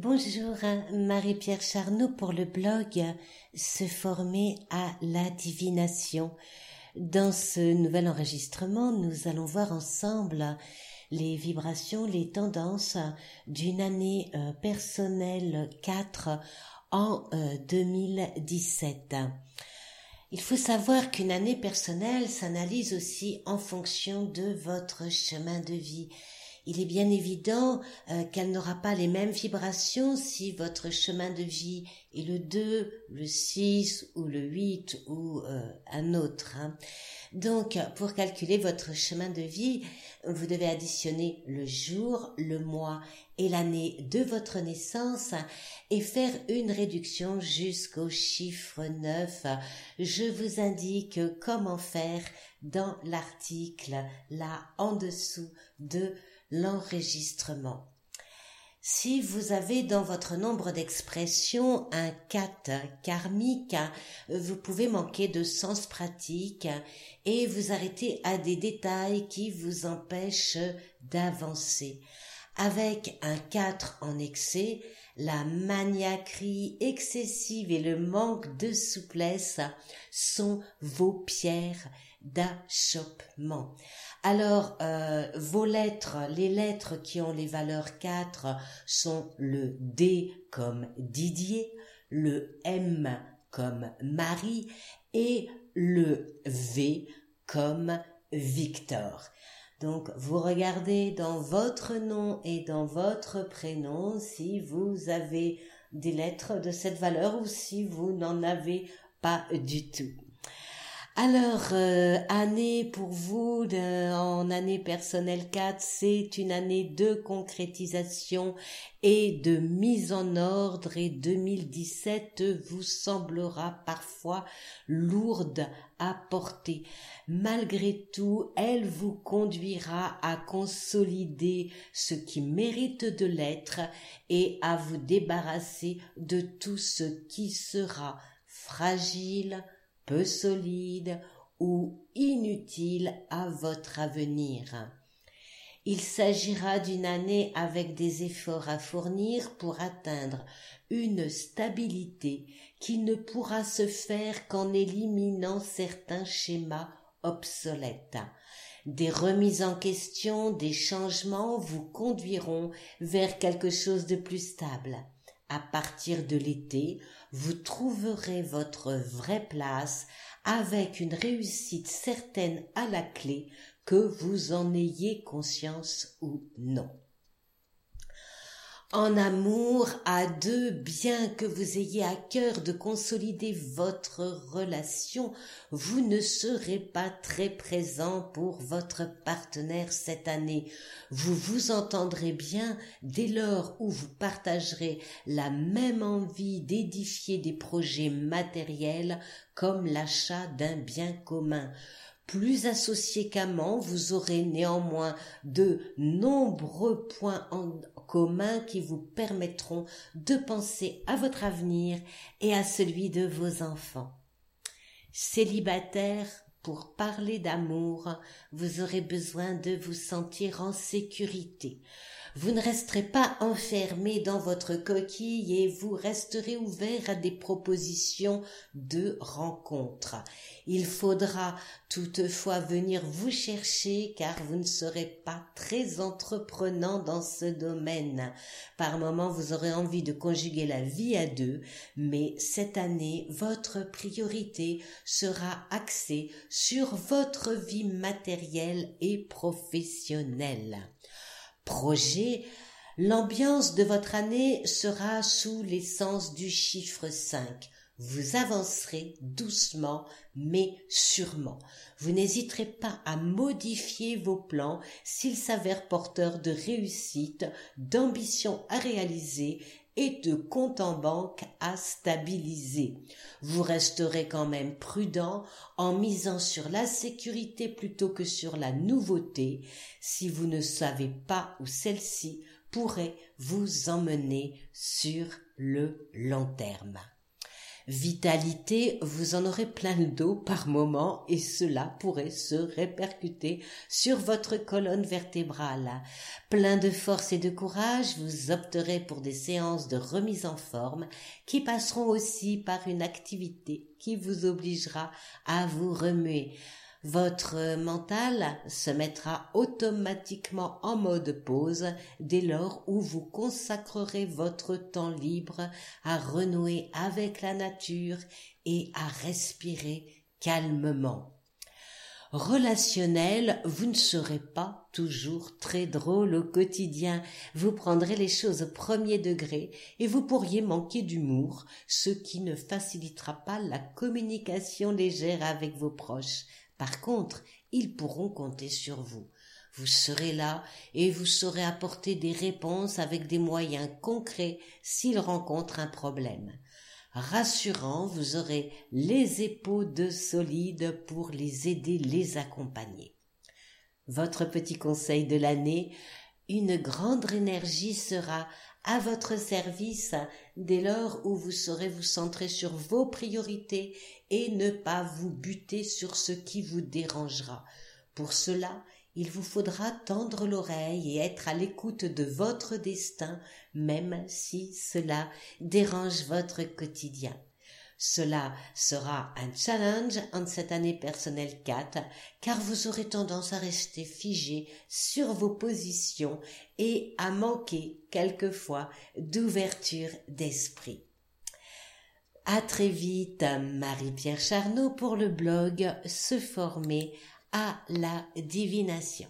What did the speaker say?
Bonjour, Marie-Pierre Charnot pour le blog Se former à la divination. Dans ce nouvel enregistrement, nous allons voir ensemble les vibrations, les tendances d'une année euh, personnelle 4 en 2017. Euh, Il faut savoir qu'une année personnelle s'analyse aussi en fonction de votre chemin de vie il est bien évident euh, qu'elle n'aura pas les mêmes vibrations si votre chemin de vie est le 2, le 6 ou le 8 ou euh, un autre. Hein. Donc, pour calculer votre chemin de vie, vous devez additionner le jour, le mois et l'année de votre naissance et faire une réduction jusqu'au chiffre 9. Je vous indique comment faire dans l'article là en dessous de l'enregistrement. Si vous avez dans votre nombre d'expressions un 4 karmique, vous pouvez manquer de sens pratique et vous arrêter à des détails qui vous empêchent d'avancer. Avec un 4 en excès, la maniaquerie excessive et le manque de souplesse sont vos pierres d'achoppement. Alors, euh, vos lettres, les lettres qui ont les valeurs 4 sont le D comme Didier, le M comme Marie et le V comme Victor. Donc, vous regardez dans votre nom et dans votre prénom si vous avez des lettres de cette valeur ou si vous n'en avez pas du tout. Alors, euh, année pour vous en année personnelle 4, c'est une année de concrétisation et de mise en ordre et 2017 vous semblera parfois lourde à porter. Malgré tout, elle vous conduira à consolider ce qui mérite de l'être et à vous débarrasser de tout ce qui sera fragile, peu solide ou inutile à votre avenir. Il s'agira d'une année avec des efforts à fournir pour atteindre une stabilité qui ne pourra se faire qu'en éliminant certains schémas obsolètes. Des remises en question, des changements vous conduiront vers quelque chose de plus stable. À partir de l'été, vous trouverez votre vraie place avec une réussite certaine à la clé, que vous en ayez conscience ou non. En amour à deux, bien que vous ayez à cœur de consolider votre relation, vous ne serez pas très présent pour votre partenaire cette année. Vous vous entendrez bien dès lors où vous partagerez la même envie d'édifier des projets matériels comme l'achat d'un bien commun plus associé qu'amant, vous aurez néanmoins de nombreux points en commun qui vous permettront de penser à votre avenir et à celui de vos enfants. Célibataire, pour parler d'amour, vous aurez besoin de vous sentir en sécurité. Vous ne resterez pas enfermé dans votre coquille et vous resterez ouvert à des propositions de rencontres. Il faudra toutefois venir vous chercher car vous ne serez pas très entreprenant dans ce domaine. Par moments, vous aurez envie de conjuguer la vie à deux, mais cette année, votre priorité sera axée sur votre vie matérielle et professionnelle projet, l'ambiance de votre année sera sous l'essence du chiffre 5. Vous avancerez doucement mais sûrement. Vous n'hésiterez pas à modifier vos plans s'ils s'avèrent porteurs de réussite, d'ambition à réaliser et de compte en banque à stabiliser. Vous resterez quand même prudent en misant sur la sécurité plutôt que sur la nouveauté si vous ne savez pas où celle-ci pourrait vous emmener sur le long terme. Vitalité, vous en aurez plein le dos par moment et cela pourrait se répercuter sur votre colonne vertébrale. Plein de force et de courage, vous opterez pour des séances de remise en forme qui passeront aussi par une activité qui vous obligera à vous remuer. Votre mental se mettra automatiquement en mode pause dès lors où vous consacrerez votre temps libre à renouer avec la nature et à respirer calmement. Relationnel, vous ne serez pas toujours très drôle au quotidien, vous prendrez les choses au premier degré et vous pourriez manquer d'humour, ce qui ne facilitera pas la communication légère avec vos proches. Par contre, ils pourront compter sur vous. Vous serez là et vous saurez apporter des réponses avec des moyens concrets s'ils rencontrent un problème. Rassurant, vous aurez les épaules solides pour les aider, les accompagner. Votre petit conseil de l'année, une grande énergie sera à votre service dès lors où vous saurez vous centrer sur vos priorités et ne pas vous buter sur ce qui vous dérangera. Pour cela, il vous faudra tendre l'oreille et être à l'écoute de votre destin, même si cela dérange votre quotidien. Cela sera un challenge en cette année personnelle 4, car vous aurez tendance à rester figé sur vos positions et à manquer quelquefois d'ouverture d'esprit. À très vite, Marie-Pierre Charnot pour le blog Se former à la divination.